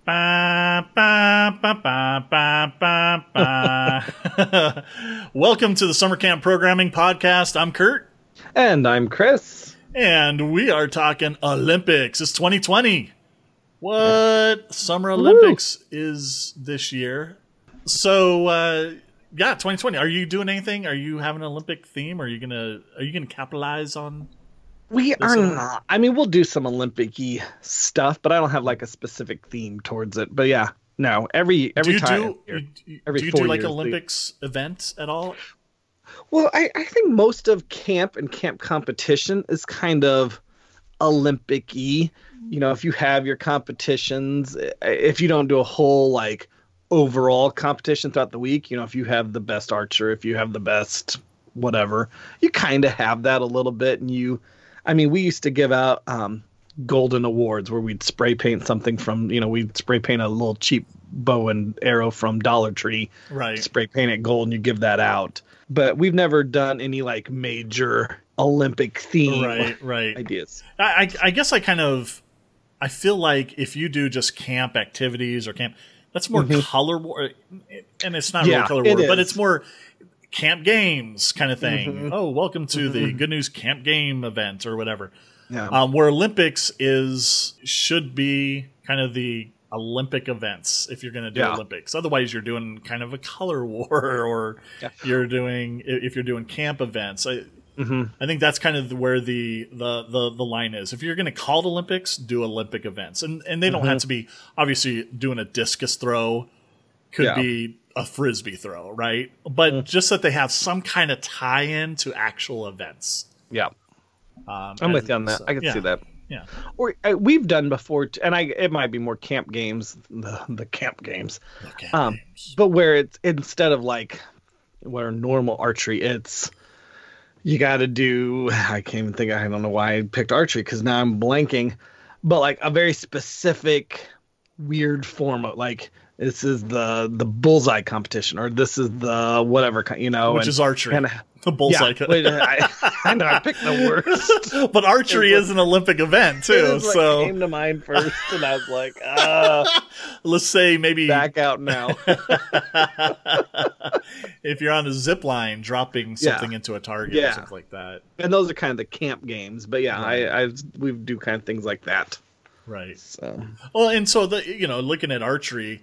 Welcome to the Summer Camp Programming Podcast. I'm Curt, And I'm Chris. and we are talking Olympics. It's 2020. What Summer Olympics is this year? So, uh, yeah, 2020. Are you doing anything? Are you having an Olympic theme? Are you gonna Are you gonna capitalize on? We are summer? not. I mean, we'll do some Olympic y stuff, but I don't have like a specific theme towards it. But yeah, no, every every do you time. do here- you- every do you four do like years, they- Olympics events at all? Well, I, I think most of camp and camp competition is kind of Olympic y. You know, if you have your competitions, eh, if you don't do a whole like overall competition throughout the week, you know, if you have the best archer, if you have the best whatever, you kind of have that a little bit. And you, I mean, we used to give out um, golden awards where we'd spray paint something from, you know, we'd spray paint a little cheap bow and arrow from Dollar Tree Right. spray paint it gold and you give that out. But we've never done any like major Olympic theme Right. Right. ideas. I, I, guess I kind of I feel like if you do just camp activities or camp, that's more color war, and it's not Mm-hmm. Yeah, really color it war, but it's more camp games kind of thing. Mm-hmm. Oh, welcome to the Good News Camp Game event or whatever. Yeah. Um, where Olympics is should be kind of the Olympic events if you're going to do Yeah. Olympics. Otherwise, you're doing kind of a color war, or Yeah. you're doing if you're doing camp events. I, hmm I think that's kind of where the the the, the line is. If you're going to call it Olympics, do Olympic events, and and they don't have to be obviously doing a discus throw. Could Yeah. be a frisbee throw, right? But just that they have some kind of tie-in to actual events. Yeah. Um, I'm with you on that. so- I can yeah, see that. Yeah, Or uh, we've done before, t- and I it might be more camp games, the the camp games, okay. um, but where it's instead of like where normal archery, it's you got to do. I can't even think. I don't know why I picked archery because now I'm blanking, but like a very specific weird form of like this is the the bullseye competition or this is the whatever you know which and- is archery. and- the bullseye. yeah, wait, I, I know I picked the worst. but archery is an Olympic event too. was So came to mind first, and I was like, uh, let's say maybe back out now. if you're on a zip line dropping Yeah. something into a target or Yeah. something like that. And those are kind of the camp games, but yeah, Right. I, I we do kind of things like that. Right. So Well, and so the you know, looking at archery,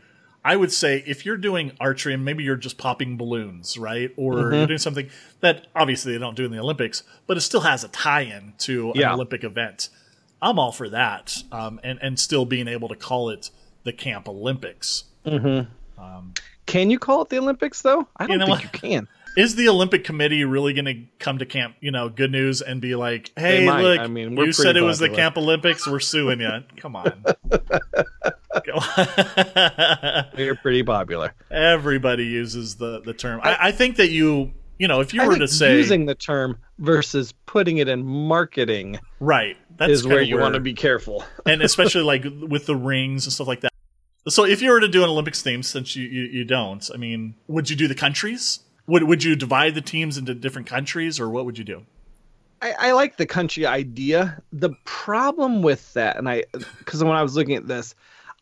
I would say if you're doing archery and maybe you're just popping balloons, right? Or Mm-hmm. you're doing something that obviously they don't do in the Olympics, but it still has a tie-in to an Yeah. Olympic event. I'm all for that, um, and and still being able to call it the Camp Olympics. can you call it the Olympics though? I don't know think what? you can. Is the Olympic Committee really going to come to camp, you know, good news and be like, "Hey, look, I mean, you said it was the. Camp Olympics. We're suing you. Come on." They're pretty popular. Everybody uses the the term. I, I think that you, you know, if you I were to say using the term versus putting it in marketing right, that's is where you want to be careful. and especially like with the rings and stuff like that. So if you were to do an Olympics theme, since you, you, you don't, I mean, would you do the countries? Would would you divide the teams into different countries, or what would you do? I, I like the country idea. The problem with that, and I, because when I was looking at this,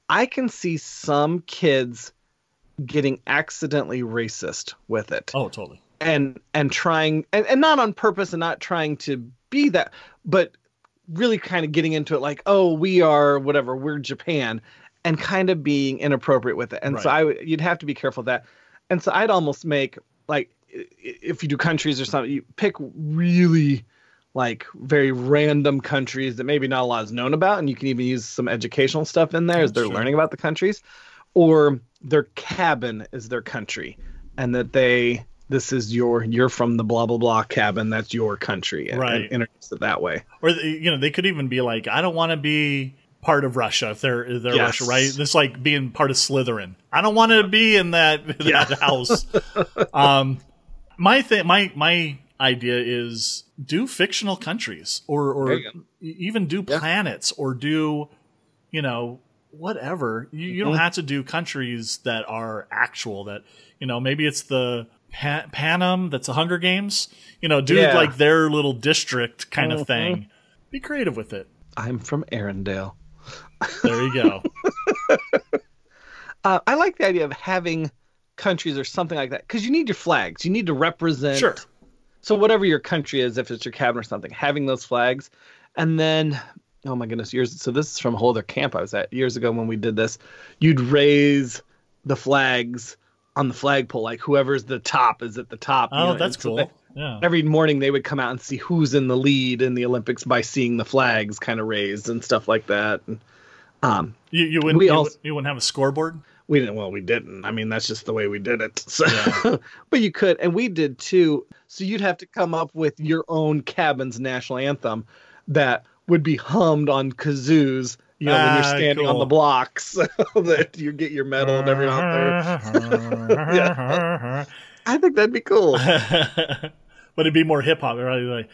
I can see some kids getting accidentally racist with it. Oh, totally. and and trying and, and not on purpose and not trying to be that but really kind of getting into it like oh we are whatever we're japan and kind of being inappropriate with it and so Right. i would you'd have to be careful of that and so i'd almost make like if you do countries or something you pick really like very random countries that maybe not a lot is known about and you can even use some educational stuff in there as they're Sure. learning about the countries or their cabin is their country and that they this is your you're from the blah blah blah cabin that's your country and, Right. and introduce it that way Or you know, they could even be like, I don't want to be part of Russia if they're if they're Yes. Russia, right? This is like being part of Slytherin. I don't want to be in that that Yeah. house. um, my thing, my my idea is do fictional countries or or There you go. even do Yeah. planets or do you know whatever. You, you don't Mhm. have to do countries that are actual. That you know maybe it's the pa- Panem that's the Hunger Games. You know, do Yeah. like their little district kind of Mhm. thing. Be creative with it. i'm from arendelle There you go. Uh, I like the idea of having countries or something like that because you need your flags. You need to represent. Sure. So whatever your country is, if it's your cabin or something, having those flags, and then oh my goodness, years. So this is from a whole other camp I was at years ago when we did this. You'd raise the flags on the flagpole, like whoever's the top is at the top. you Oh, know, that's so cool. they- Yeah. every morning they would come out and see who's in the lead in the Olympics by seeing the flags kind of raised and stuff like that. And, um, You, you wouldn't you, also- wouldn't- you wouldn't have a scoreboard? We didn't. Well, we didn't. I mean, that's just the way we did it. So, Yeah. but you could, and we did too. So you'd have to come up with your own cabin's national anthem that would be hummed on kazoos. You know, when Ah, you're standing on the blocks, so that you get your medal and everything out there. I think that'd be cool. But it'd be more hip hop, right? Like,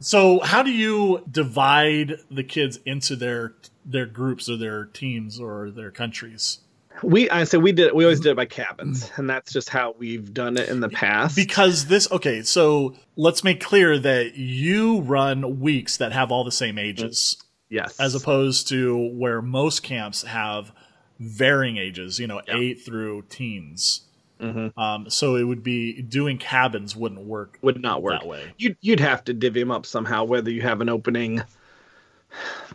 so, how do you divide the kids into their their groups or their teams or their countries? We, I said we did. We always did it by cabins, and that's just how we've done it in the past. Because this, okay, so let's make clear that you run weeks that have all the same ages, yes, as opposed to where most camps have varying ages, you know, eight through teens. Mhm. Um, so it would be doing cabins wouldn't work would not work. that way. You'd you'd have to divvy them up somehow. Whether you have an opening,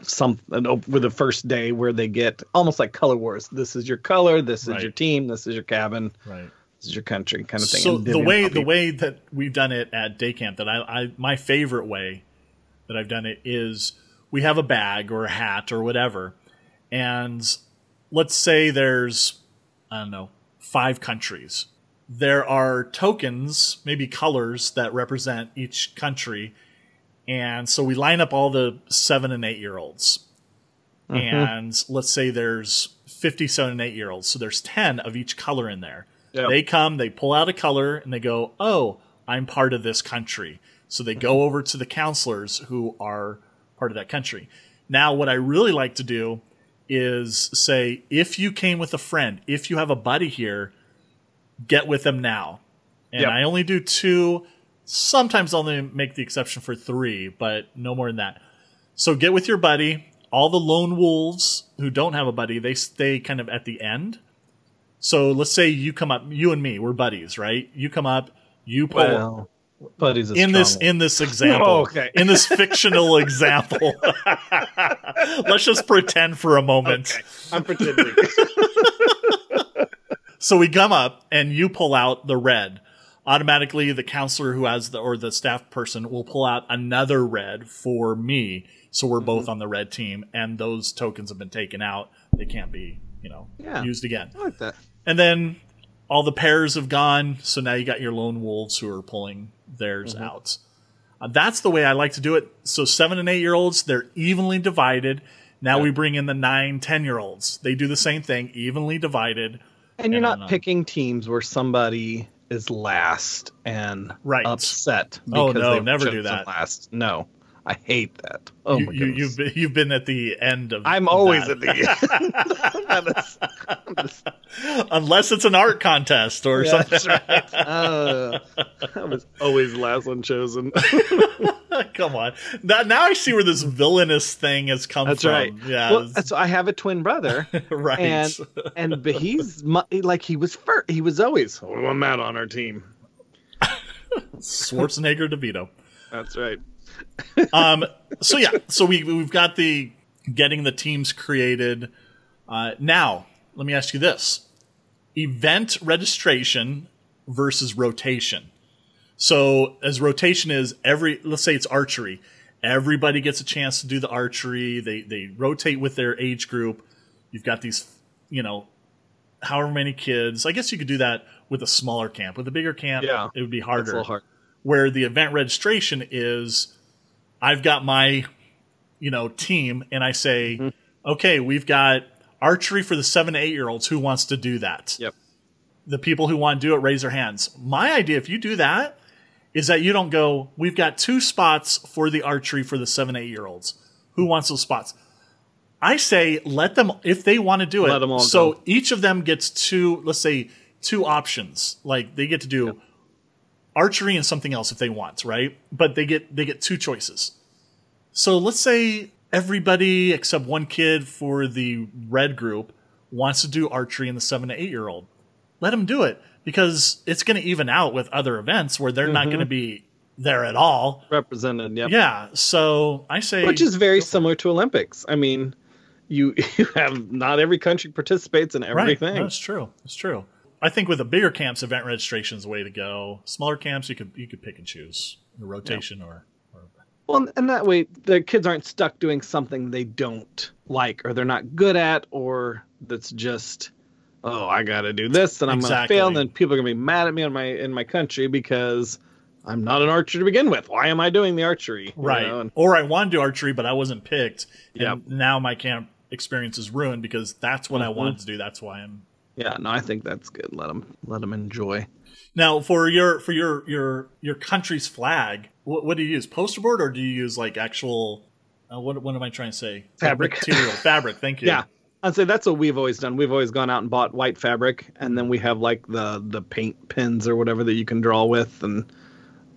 some an op- with the first day where they get almost like color wars. This is your color. This is Right. your team. This is your cabin. Right. This is your country, kind of thing. So the way the way that we've done it at day camp that I, I my favorite way that I've done it is we have a bag or a hat or whatever, and let's say there's I don't know five countries. There are tokens, maybe colors that represent each country, and so we line up all the seven and eight year olds, mm-hmm. and let's say there's fifty seven and eight year olds, so there's ten of each color in there. Yeah. They come, they pull out a color, and they go, "Oh, I'm part of this country." So they go mm-hmm. over to the counselors who are part of that country. Now, what I really like to do is say, if you came with a friend, if you have a buddy here, get with them now. And Yep. I only do two. Sometimes I'll only make the exception for three, but no more than that. So get with your buddy. All the lone wolves who don't have a buddy, they stay kind of at the end. So let's say you come up, you and me, we're buddies, right? You come up, you pull well, buddy's in this strong in this example, Oh, okay. in this fictional example. let's just pretend for a moment. Okay, I'm pretending. So we come up and you pull out the red. Automatically, the counselor who has the or the staff person will pull out another red for me. So we're both Mm-hmm. on the red team, and those tokens have been taken out. They can't be, you know, Yeah. used again. I like that. And then all the pairs have gone. So now you got your lone wolves who are pulling theirs out. Uh, that's the way I like to do it. So seven and eight year olds, they're evenly divided. Now we bring in the nine, ten year olds. They do the same thing, evenly divided. And you're not then, picking teams where somebody is last and Right. upset. Oh, because no, they never do that. Last, no, I hate that. Oh you, my you, goodness. you've been, you've been at the end of. I'm always that. at the end. That is- unless it's an art contest or Yeah, something. that's right. Uh, I was always last one chosen. Come on, now, now I see where this villainous thing has come That's from. right. Yeah, Well, so I have a twin brother, right. and and but he's like he was first. He was always oh, I'm Matt on our team. Schwarzenegger DeVito. That's right. Um, so yeah, so we we've got the getting the teams created. Uh, now, let me ask you this: event registration versus rotation. So, as rotation is every, let's say it's archery, everybody gets a chance to do the archery. They they rotate with their age group. You've got these, you know, however many kids. I guess you could do that with a smaller camp. With a bigger camp, Yeah. it would be harder hard. where the event registration is I've got my you know team and I say Mm-hmm. okay we've got archery for the 7 to 8 year olds who wants to do that Yep. the people who want to do it raise their hands my idea if you do that is that you don't go we've got two spots for the archery for the 7 8 year olds who wants those spots I say let them if they want to do it Let them all so go. each of them gets two let's say two options like they get to do archery and something else if they want, right? But they get they get two choices. So let's say everybody except one kid for the red group wants to do archery in the seven to eight year old. Let them do it because it's going to even out with other events where they're not going to mm-hmm. be there at all. Represented, yeah. Yeah. So I say, Which is very similar to Olympics. I mean, you you have not every country participates in everything. right. everything. That's true. That's true. I think with the bigger camps, event registration is the way to go. Smaller camps, you could you could pick and choose a rotation or, or Well, and that way the kids aren't stuck doing something they don't like or they're not good at or that's just oh, I got to do this and I'm going to fail and then people are going to be mad at me in my in my country because I'm not an archer to begin with. Why am I doing the archery? You right. know, and- or I want to do archery, but I wasn't picked. And Yep. now my camp experience is ruined because that's what I Mhm. wanted to do. That's why I'm yeah, no, I think that's good. Let them let them enjoy. Now, for your for your your your country's flag, what, what do you use? Poster board, or do you use like actual? Uh, what what am I trying to say? Fabric. material, fabric. Thank you. Yeah. I'd say that's what we've always done. We've always gone out and bought white fabric, and then we have like the the paint pins or whatever that you can draw with, and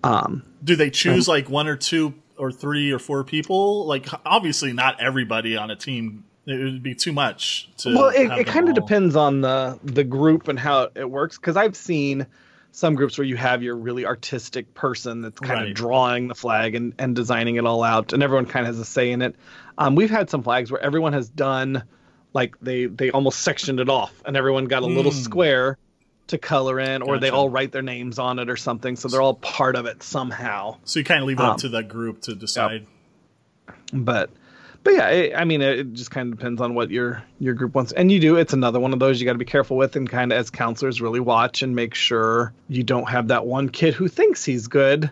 um, Do they choose like one or two or three or four people? Like obviously not everybody on a team. It would be too much. To well, it, it kind of depends on the the group and how it works. Because I've seen some groups where you have your really artistic person that's kind Right. of drawing the flag and and designing it all out, and everyone kind of has a say in it. Um, we've had some flags where everyone has done like they they almost sectioned it off, and everyone got a little Hmm. square to color in, or they all write their names on it or something, so they're all part of it somehow. So you kind of leave it up Um, to the group to decide. but but yeah it, i mean it, just kind of depends on what your your group wants and you do it's another one of those you got to be careful with and kind of as counselors really watch and make sure you don't have that one kid who thinks he's good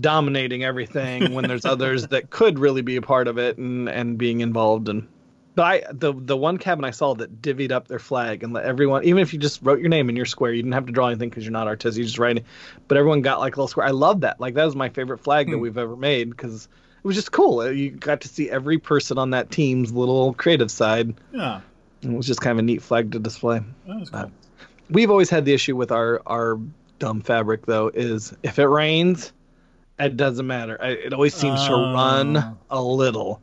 dominating everything when there's others that could really be a part of it and and being involved and but I, the the one cabin I saw that divvied up their flag and let everyone, even if you just wrote your name in your square, you didn't have to draw anything because you're not artistic. You just write it, but everyone got like a little square. I love that. Like that was my favorite flag that hmm. we've ever made because it was just cool. Uh, You got to see every person on that team's little creative side. Yeah, it was just kind of a neat flag to display. that was cool. We've always had the issue with our our dumb fabric though is if it rains, it doesn't matter. I- It always seems to Oh. run a little,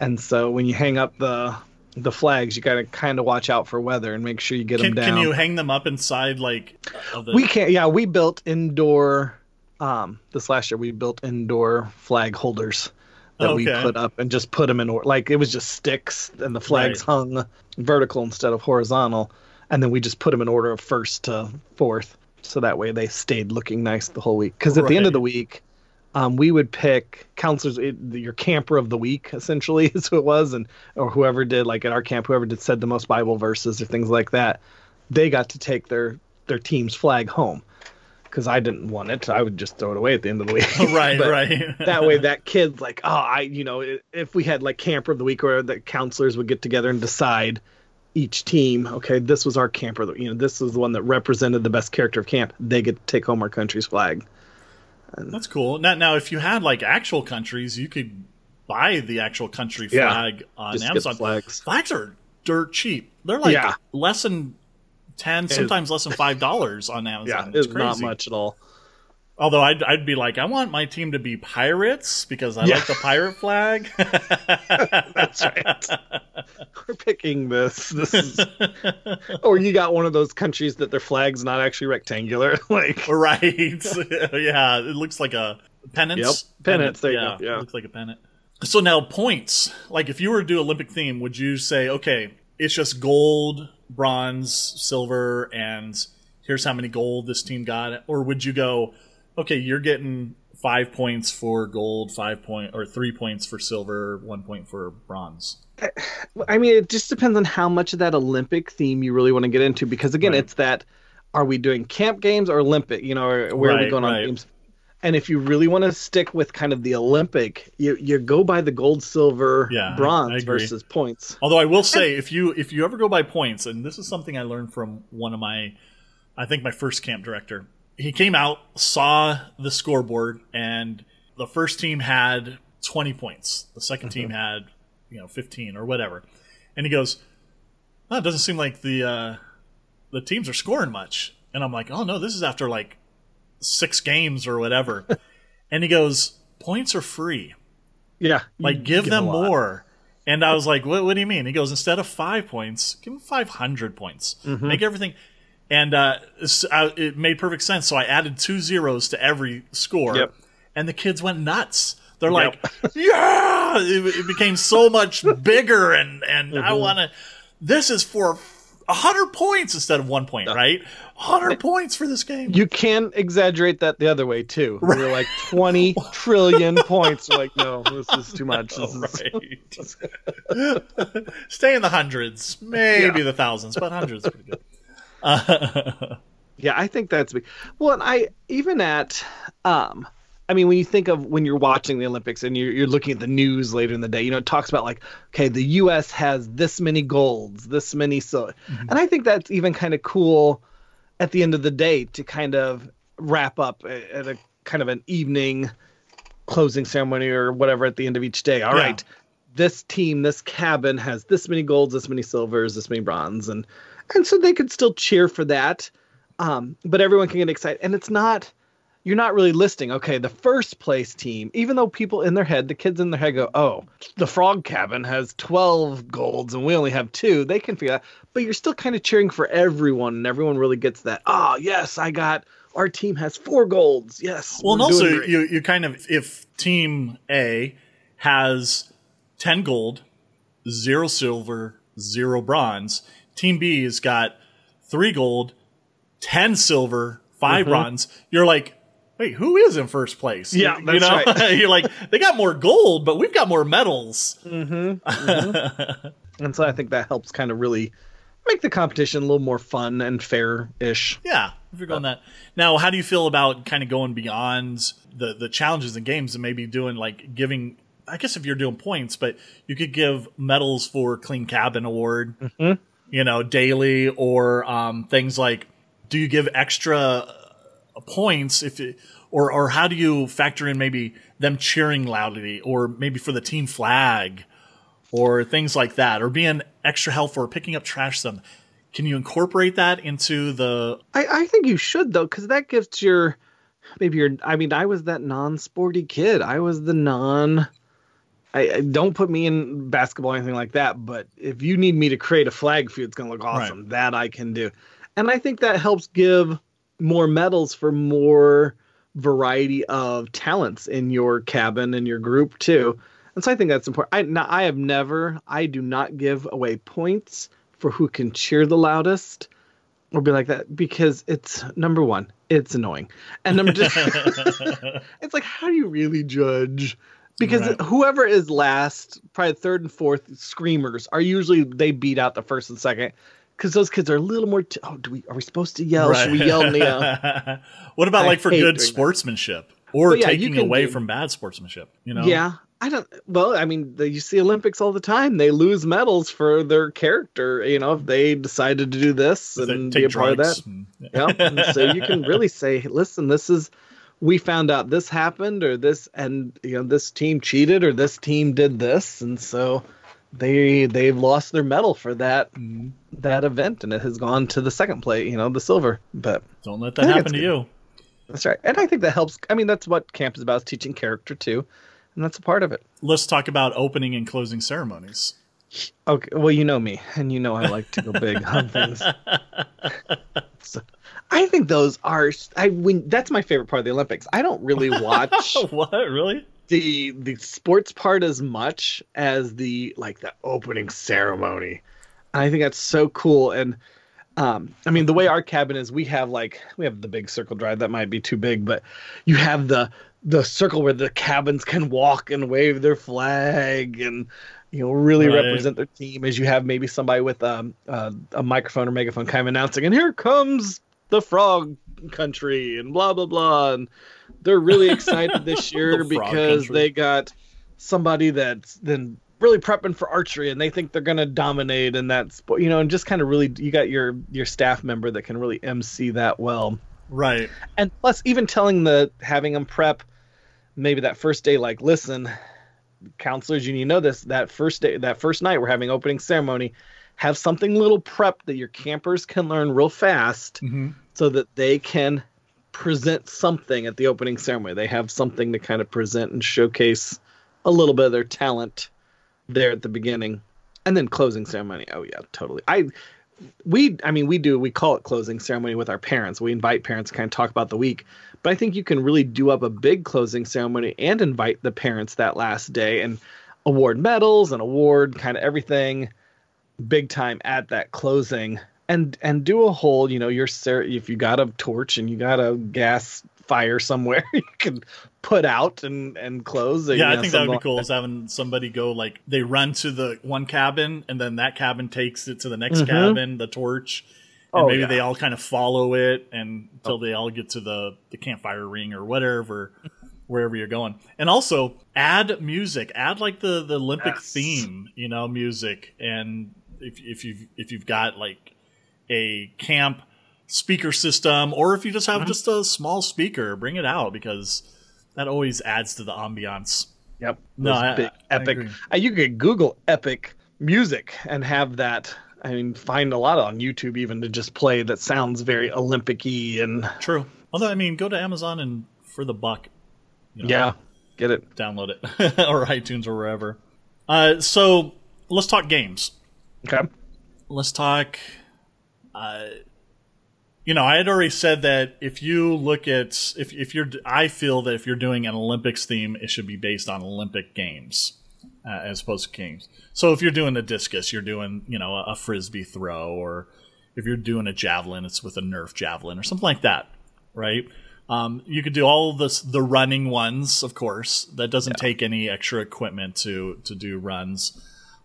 and so when you hang up the the flags, you got to kind of watch out for weather and make sure you get Can, them down. can you hang them up inside like the? we can't. Yeah, we built indoor. Um, this last year we built indoor flag holders that we put up and just put them in order. Like it was just sticks, and the flags Right. hung vertical instead of horizontal, and then we just put them in order of first to fourth, so that way they stayed looking nice the whole week. Because at the end of the week. Um, we would pick counselors, it, your camper of the week, essentially, is who it was, and or whoever did, like at our camp, whoever did said the most Bible verses or things like that, they got to take their their team's flag home because I didn't want it. I would just throw it away at the end of the week. right, right. that way, that kid's like, oh, I, you know, if we had like camper of the week where the counselors would get together and decide each team, okay, this was our camper, you know, this was the one that represented the best character of camp. They get to take home our country's flag. That's cool. Now, now, if you had like actual countries, you could buy the actual country Yeah. flag on Just get Amazon. flags. Flags are dirt cheap. They're like Yeah. less than ten, sometimes less than five dollars on Yeah, Amazon. it's it's not much at all. Although I'd, I'd be like, I want my team to be pirates because I Yeah. like the pirate flag. That's right. We're picking this. This is, or you got one of those countries that their flag's not actually rectangular, like right? yeah, it looks like a pennant. Yep. You yeah, go, yeah. it looks like a pennant. So now points. Like if you were to do Olympic theme, would you say, okay, it's just gold, bronze, silver, and here's how many gold this team got, or would you go, okay, you're getting five points for gold, five point or three points for silver, one point for bronze. I mean, it just depends on how much of that Olympic theme you really want to get into. Because again, Right. it's that: are we doing camp games or Olympic? You know, where are we Right, going on games? And if you really want to stick with kind of the Olympic, you you go by the gold, silver, Yeah, I- I bronze versus points. Although I will say, if you if you ever go by points, and this is something I learned from one of my, I think my first camp director. He came out, saw the scoreboard, and the first team had twenty points. The 2nd team had, you know, fifteen or whatever. And he goes, "Oh, it doesn't seem like the uh, the teams are scoring much." And I'm like, "Oh no, this is after like six games or whatever." and he goes, "Points are free." Yeah, Like, you give them more. And I was like, what, what do you mean? He goes, instead of five points, give them 500 points. Mm-hmm. Make everything. And uh, it made perfect sense. So I added two zeros to every score. Yep. And the kids went nuts. They're like, yeah! It, it became so much bigger. And, and I Mm-hmm. want to. This is for 100 points instead of one point, right? 100 points for this game. You can exaggerate that the other way too. You're like 20 trillion points. You're like, no, this is too much. This is- Right. Stay in the hundreds, maybe the thousands, but hundreds is pretty good. Uh, Yeah, I think that's big. Well, and I even at, um, I mean, when you think of when you're watching the Olympics and you're, you're looking at the news later in the day, you know, it talks about like, okay, the U.S. has this many golds, this many so, and I think that's even kind of cool at the end of the day to kind of wrap up at a kind of an evening closing ceremony or whatever at the end of each day. All Yeah. right, this team, this cabin has this many golds, this many silvers, this many bronze, and and so they could still cheer for that. Um, but everyone can get excited, and it's not. You're not really listing. Okay, the first place team, even though people in their head, the kids in their head go, "Oh, the Frog Cabin has 12 golds and we only have two." They can figure that, but you're still kind of cheering for everyone, and everyone really gets that. Oh, yes, I got. Our team has four golds. Yes. well, and also you you kind of if Team A has ten gold, zero silver, zero bronze. Team B has got three gold, ten silver, 5 Mm-hmm. bronze. You're like. Wait, who is in first place? Yeah, you that's know, right. you're like they got more gold, but we've got more medals. and so I think that helps kind of really make the competition a little more fun and fair-ish. Yeah, if you're going that. Now, how do you feel about kind of going beyond the the challenges and games and maybe doing like giving? I guess if you're doing points, but you could give medals for clean cabin award, you know, daily or um, things like. Do you give extra uh, points if it, or or how do you factor in maybe them cheering loudly or maybe for the team flag or things like that or being extra helpful or picking up trash some can you incorporate that into the I, I think you should though, because that gives your maybe your. I mean, I was that non-sporty kid. I was the non. I, I don't put me in basketball or anything like that. But if you need me to create a flag for you, it's gonna look awesome. That I can do, and I think that helps give more medals for more variety of talents in your cabin and your group too. And so I think that's important. I now, I have never. I do not give away points for who can cheer the loudest or be like that because it's number one, it's annoying, and number two, it's like how do you really judge? Because Right. whoever is last, probably third and fourth screamers are usually they beat out the first and second. Because those kids are a little more. T- oh, do we? Are we supposed to yell? Should we yell? Neo? what about I like for good doing that. sportsmanship or yeah, taking away do- from bad sportsmanship? You know, Yeah, I don't. Well, I mean, the, you see Olympics all the time. They lose medals for their character. You know, if they decided to do this and be a part of that. yeah. And so you can really say, listen, this is we found out this happened or this and you know this team cheated or this team did this and so they they've lost their medal for that mm-hmm. that event and it has gone to the second plate, you know, the silver. But Don't let that happen to good. you. that's right. And I think that helps. I mean, that's what camp is about, is teaching character too. And that's a part of it. Let's talk about opening and closing ceremonies. Okay, well, you know me, and you know I like to go big on things. So, I think those are. I when that's my favorite part of the Olympics. I don't really watch what really? The the sports part as much as the like the opening ceremony. And I think that's so cool. And um, I mean, the way our cabin is, we have like we have the big circle drive that might be too big, but you have the the circle where the cabins can walk and wave their flag and you know really Right. represent their team. As you have maybe somebody with um, uh, a microphone or megaphone kind of announcing, and here comes the frog country and blah blah blah and they're really excited this year The because country. they got somebody that's then really prepping for archery and they think they're going to dominate in that sport you know and just kind of really you got your your staff member that can really mc that well Right. and plus even telling the having them prep maybe that first day like listen counselors you need to know this that first day that first night we're having opening ceremony have something little prep that your campers can learn real fast hmm so that they can present something at the opening ceremony. They have something to kind of present and showcase a little bit of their talent there at the beginning, and then closing ceremony. Oh yeah, totally. I we I mean we do we call it closing ceremony with our parents. We invite parents to kind of talk about the week. But I think you can really do up a big closing ceremony and invite the parents that last day and award medals and award kind of everything big time at that closing and and do a whole you know your if you got a torch and you got a gas fire somewhere you can put out and and close. Yeah, you know, I think that would be cool. Is having somebody go like they run to the one cabin and then that cabin takes it to the next mm-hmm. cabin, the torch, and oh, maybe yeah. they all kind of follow it and until oh. they all get to the the campfire ring or whatever. wherever you're going and also add music add like the the olympic yes. theme you know music and if, if you've if you've got like a camp speaker system or if you just have mm-hmm. just a small speaker bring it out because that always adds to the ambiance. Yep. No, I, big, I, epic. I uh, you could Google epic music and have that. I mean, find a lot on YouTube even to just play that sounds very Olympic-y and true. Although, I mean, go to Amazon and for the buck, you know, yeah, get it, download it, or iTunes or wherever. Uh, so let's talk games. Okay. Let's talk. Uh, you know, I had already said that if you look at if if you're, I feel that if you're doing an Olympics theme, it should be based on Olympic games uh, as opposed to games. So if you're doing a discus, you're doing you know a, a frisbee throw, or if you're doing a javelin, it's with a Nerf javelin or something like that, right? Um, you could do all this the running ones, of course. That doesn't yeah. take any extra equipment to to do runs,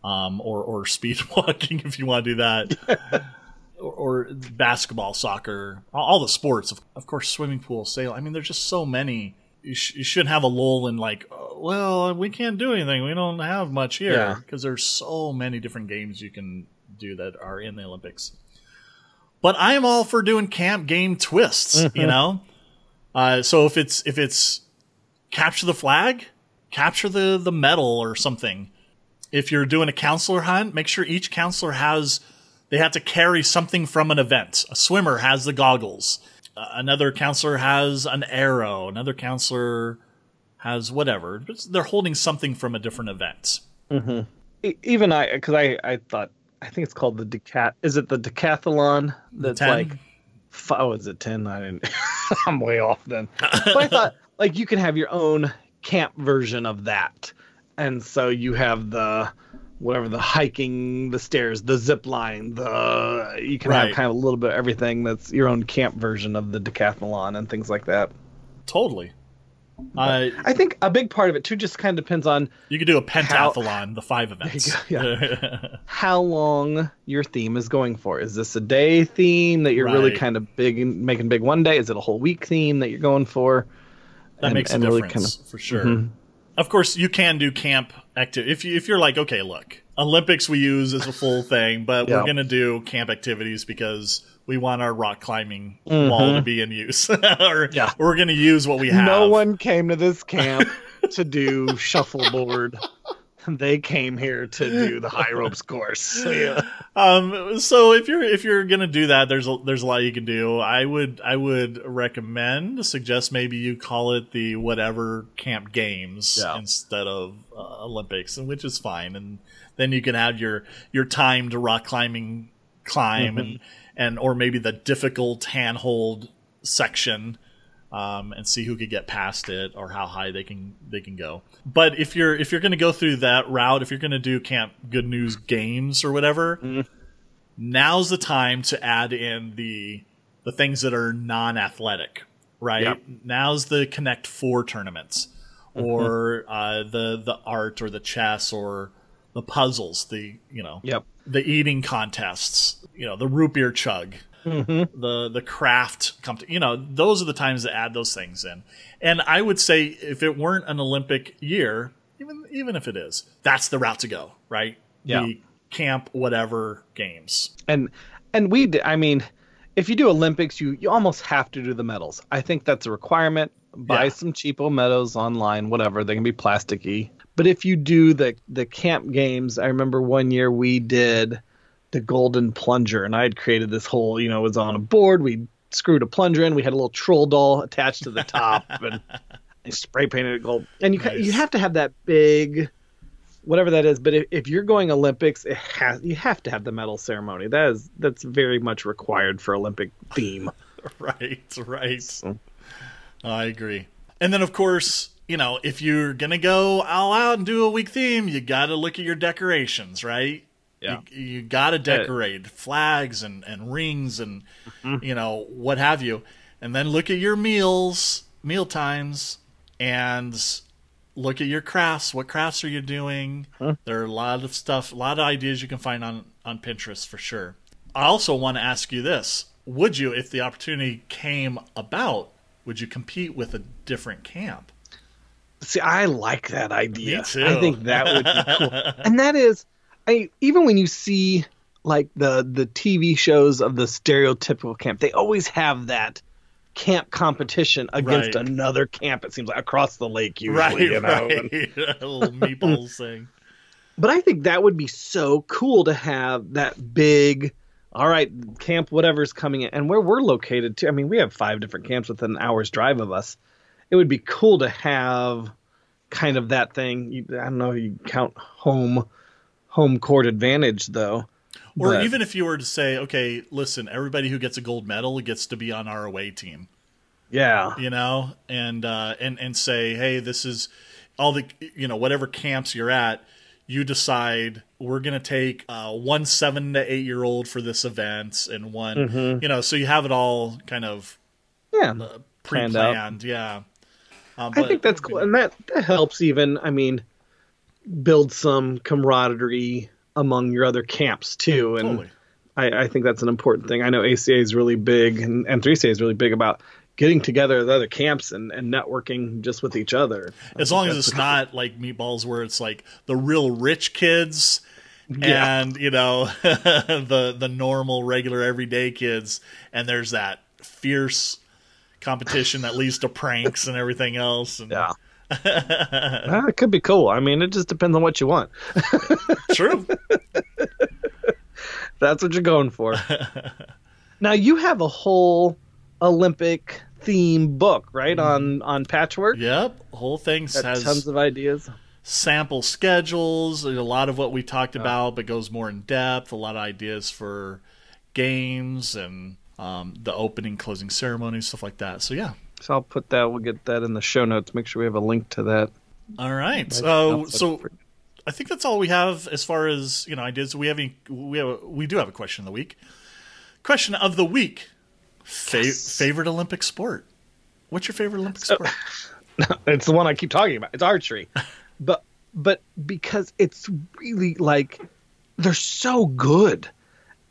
um, or or speed walking if you want to do that. or, basketball, soccer, all the sports. Of, of course, swimming pool, sail. I mean, there's just so many. You, sh- you shouldn't have a lull in like, oh, well, we can't do anything. We don't have much here because yeah. there's so many different games you can do that are in the Olympics. But I am all for doing camp game twists. Mm-hmm. You know, uh, so if it's if it's capture the flag, capture the the medal or something. If you're doing a counselor hunt, make sure each counselor has they have to carry something from an event. A swimmer has the goggles. Uh, another counselor has an arrow. Another counselor has whatever. They're holding something from a different event. Mm-hmm. Even I, because I, I thought, I think it's called the decat. Is it the decathlon? That's like, oh, is it ten? I didn't. I'm way off then. but I thought like you can have your own camp version of that, and so you have the whatever the hiking, the stairs, the zip line, the you can right. have kind of a little bit of everything that's your own camp version of the decathlon and things like that. Totally. I I think a big part of it too just kind of depends on you could do a pentathlon, how, the five events. Yeah. how long your theme is going for? Is this a day theme that you're right. really kind of big making big one day? Is it a whole week theme that you're going for? That and, makes a difference really kind of, for sure. Mm-hmm. Of course, you can do camp activity if you, if you're like, okay, look, Olympics we use as a full thing, but yeah. we're gonna do camp activities because we want our rock climbing mm-hmm. wall to be in use, or yeah. we're gonna use what we have. No one came to this camp to do shuffleboard they came here to do the high ropes course. So, yeah. Um, so if you're if you're gonna do that, there's a, there's a lot you can do. I would I would recommend suggest maybe you call it the whatever camp games yeah. instead of uh, Olympics, and which is fine. And then you can have your your timed rock climbing climb mm-hmm. and and or maybe the difficult handhold section um, and see who could get past it or how high they can they can go. But if you're if you're going to go through that route, if you're going to do Camp Good News games or whatever, mm. now's the time to add in the the things that are non-athletic. Right yep. now's the Connect Four tournaments, mm-hmm. or uh, the the art or the chess or the puzzles, the you know, yep. the eating contests, you know, the root beer chug, mm-hmm. the the craft company. you know those are the times to add those things in. And i would say if it weren't an olympic year even even if it is that's the route to go right? Yeah. the camp whatever games. And and we i mean if you do olympics you you almost have to do the medals. I think that's a requirement. Buy yeah. some cheapo medals online whatever. They can be plasticky. But if you do the the camp games i remember one year we did the golden plunger, and I had created this whole, you know, it was on a board. We screwed a plunger in. We had a little troll doll attached to the top, and I spray painted it gold. And you nice. you have to have that big whatever that is. But if, if you're going Olympics, it has you have to have the medal ceremony. That is that's very much required for Olympic theme. right, right. So. I agree. And then of course, you know, if you're gonna go all out and do a week theme, you got to look at your decorations, right? Yeah. You, you got to decorate flags and, and rings and, mm-hmm. you know, what have you. And then look at your meals, meal times, and look at your crafts. What crafts are you doing? Huh? There are a lot of stuff, a lot of ideas you can find on, on Pinterest for sure. I also want to ask you this Would you, if the opportunity came about, would you compete with a different camp? See, I like that idea. I think that would be cool. and that is I even when you see like the the TV shows of the stereotypical camp, they always have that camp competition against right. another camp. It seems like across the lake, usually, right, you know, right. And, a little meatballs thing. But I think that would be so cool to have that big. All right, camp whatever's coming in, and where we're located too. I mean, we have five different camps within an hour's drive of us. It would be cool to have kind of that thing. You, I don't know. You count home home court advantage though. Or but, even if you were to say, okay, listen, everybody who gets a gold medal gets to be on our away team. Yeah. You know, and uh, and and say, hey, this is all the you know whatever camps you're at. You decide we're gonna take uh, one seven to eight year old for this event, and one mm-hmm. you know, so you have it all kind of yeah uh, pre-planned. Yeah. Uh, I think that's cool, and that that helps. Even I mean, build some camaraderie among your other camps too. And totally. I, I, think that's an important thing. I know ACA is really big and, and 3CA is really big about getting together with other camps and, and networking just with each other. As long as it's not like meatballs where it's like the real rich kids yeah. and you know the the normal regular everyday kids and there's that fierce competition that leads to pranks and everything else and yeah uh, it could be cool. I mean, it just depends on what you want. True. That's what you're going for. now you have a whole Olympic theme book, right? Mm. On on patchwork. Yep, whole thing has tons of ideas. Sample schedules, a lot of what we talked oh. about, but goes more in depth. A lot of ideas for games and um, the opening, closing ceremonies, stuff like that. So yeah, so I'll put that. We'll get that in the show notes. Make sure we have a link to that. All right. So so I think that's all we have as far as you know ideas. We have any, we have we do have a question of the week. Question of the week: Fa- yes. favorite Olympic sport. What's your favorite Olympic sport? it's the one I keep talking about. It's archery, but but because it's really like they're so good,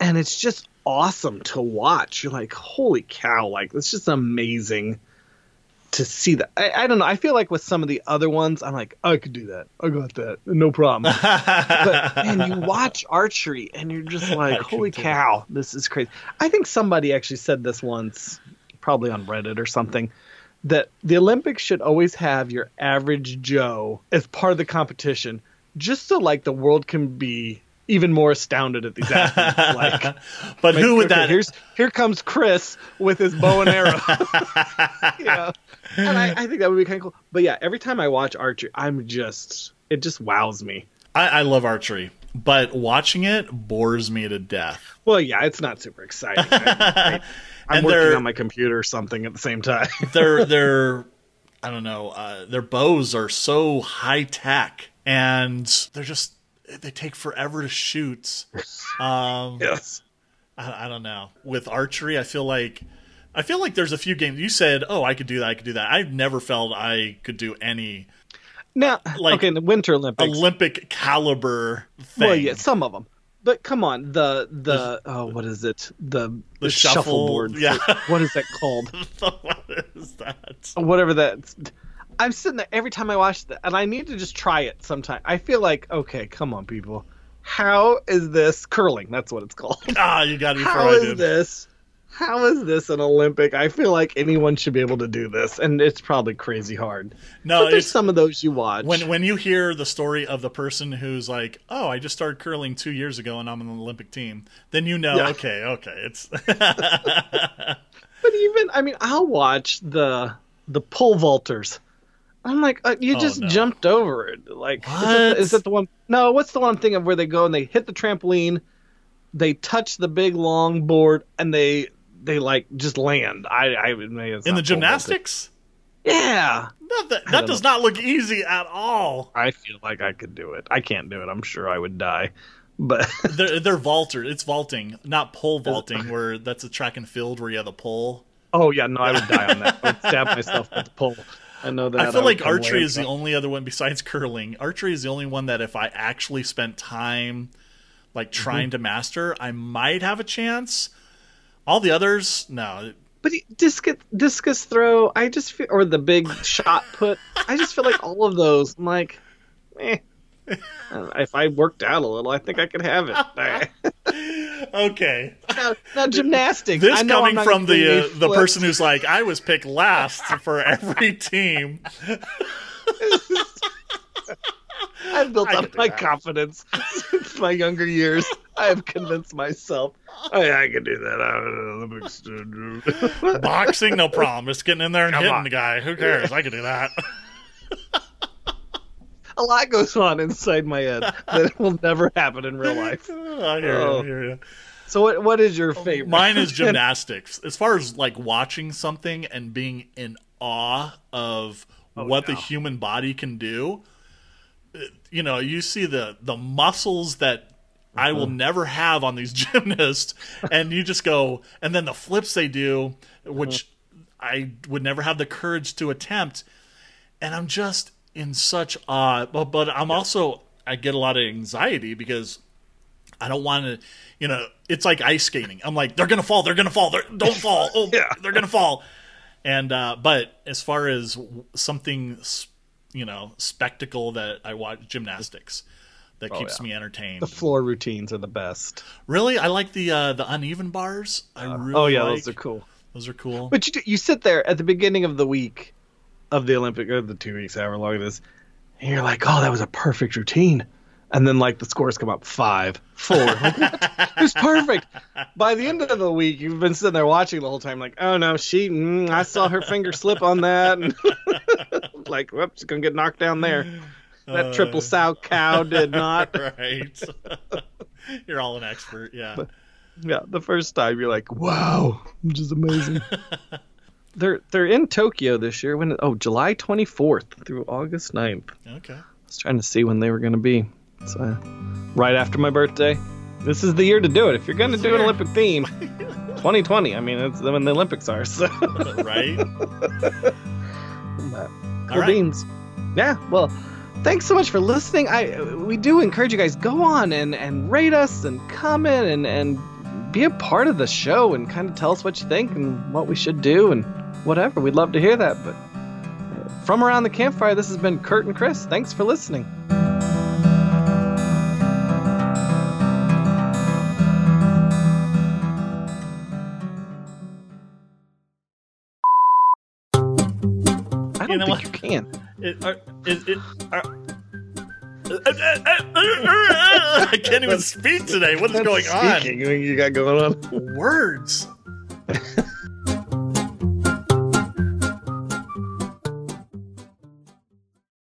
and it's just awesome to watch. You're like, holy cow! Like it's just amazing to see that. I, I, don't know. I feel like with some of the other ones, I'm like, I could do that. I got that. No problem. but man, you watch archery and you're just like, holy cow, this is crazy. I think somebody actually said this once, probably on Reddit or something, that the Olympics should always have your average Joe as part of the competition, just so like the world can be even more astounded at these athletes. like, but who would okay, that? Here's here comes Chris with his bow and arrow. yeah, and I, I, think that would be kind of cool. But yeah, every time I watch archery, I'm just it just wows me. I, I love archery, but watching it bores me to death. Well, yeah, it's not super exciting. I, am working on my computer or something at the same time. they're they're I don't know. Uh, their bows are so high tech, and they're just they take forever to shoot. Um, yes. I, I, don't know. With archery, I feel like I feel like there's a few games. You said, "Oh, I could do that. I could do that." I've never felt I could do any. Now, like okay, in the Winter Olympics, Olympic caliber thing. Well, yeah, some of them. But come on, the the, the oh, what is it? The the, the shuffle, shuffleboard. Yeah, what is that called? what is that? Whatever that I'm sitting there every time I watch that, and I need to just try it sometime. I feel like, okay, come on, people. How is this curling? That's what it's called. Ah, you got to be How is this? How is this an Olympic? I feel like anyone should be able to do this, and it's probably crazy hard. No, but there's some of those you watch. When when you hear the story of the person who's like, "Oh, I just started curling two years ago, and I'm on the Olympic team," then you know, yeah. okay, okay, it's. but even, I mean, I'll watch the the pole vaulters I'm like, uh, you Oh, just no. jumped over it. Like, is is the one? No, what's the one thing of where they go and they hit the trampoline, they touch the big long board, and they they like just land. I, I In the gymnastics? Yeah, That, that, that does not look easy at all. I feel like I could do it. I can't do it. I'm sure I would die. But They're, they're vaulter. It's vaulting, not pole vaulting, where that's a track and field where you have the pole. oh yeah, no, I would die on that. I would stab myself with the pole. I know that. I feel would like archery is the only other one besides curling. Archery is the only one that if I actually spent time like Mm-hmm. trying to master, I might have a chance. All the others, no. But discus discus throw, I just feel, or the big shot put. I just feel like all of those. I'm like, eh. If I worked out a little, I think I could have it. Okay. now, now gymnastics. This I know I'm coming from the uh, the person who's like, I was picked last for every team. I've built I up my that. confidence since my younger years. I have convinced myself. Oh yeah, I can do that. I Boxing, no problem. Just getting in there and Come hitting on. the guy. Who cares? I can do that. A lot goes on inside my head that will never happen in real life. I hear Oh. you. I hear you. So what what is your favorite? Mine is gymnastics. As far as like watching something and being in awe of what the human body can do, uh, you know, you see the the muscles that I will never have on these gymnasts, and you just go, and then the flips they do, which I would never have the courage to attempt, and I'm just in such awe. But but I'm also I get a lot of anxiety because I don't want to, you know, it's like ice skating. I'm like, they're gonna fall, they're gonna fall, they're, don't fall, oh, Yeah. they're gonna fall. And uh, but as far as something, you know, spectacle that I watch gymnastics that keeps yeah. me entertained. the floor routines are the best. really, I like the uh, the uneven bars. I really oh yeah, like. those are cool. Those are cool. But you you sit there at the beginning of the week of the Olympic or the two weeks, however long it is, and you're like, oh, that was a perfect routine. And then like the scores come up five, four. Like, what? It was perfect. By the end of the week, you've been sitting there watching the whole time, like, oh no, she, mm, I saw her finger slip on that, and like, whoops, she's gonna get knocked down there. That Uh, triple Salchow did not. right. You're all an expert. Yeah. Yeah, the first time you're like, wow, which is amazing. They're they're in Tokyo this year. When oh July 24th through August 9th. Okay. I was trying to see when they were going to be. So uh, right after my birthday. This is the year to do it. If you're going to do an Olympic theme, 2020. I mean, it's when the Olympics are. So right. But, cool right. beans. Yeah. Well, thanks so much for listening. I we do encourage you guys go on and and rate us and comment and and be a part of the show and kind of tell us what you think and what we should do and whatever. We'd love to hear that. But uh, from around the campfire, this has been Curt and Chris. Thanks for listening. I don't You know think what? you can. It, are, it, it, are, I can't even speak today. What is going on? Speaking, you got going on. Words.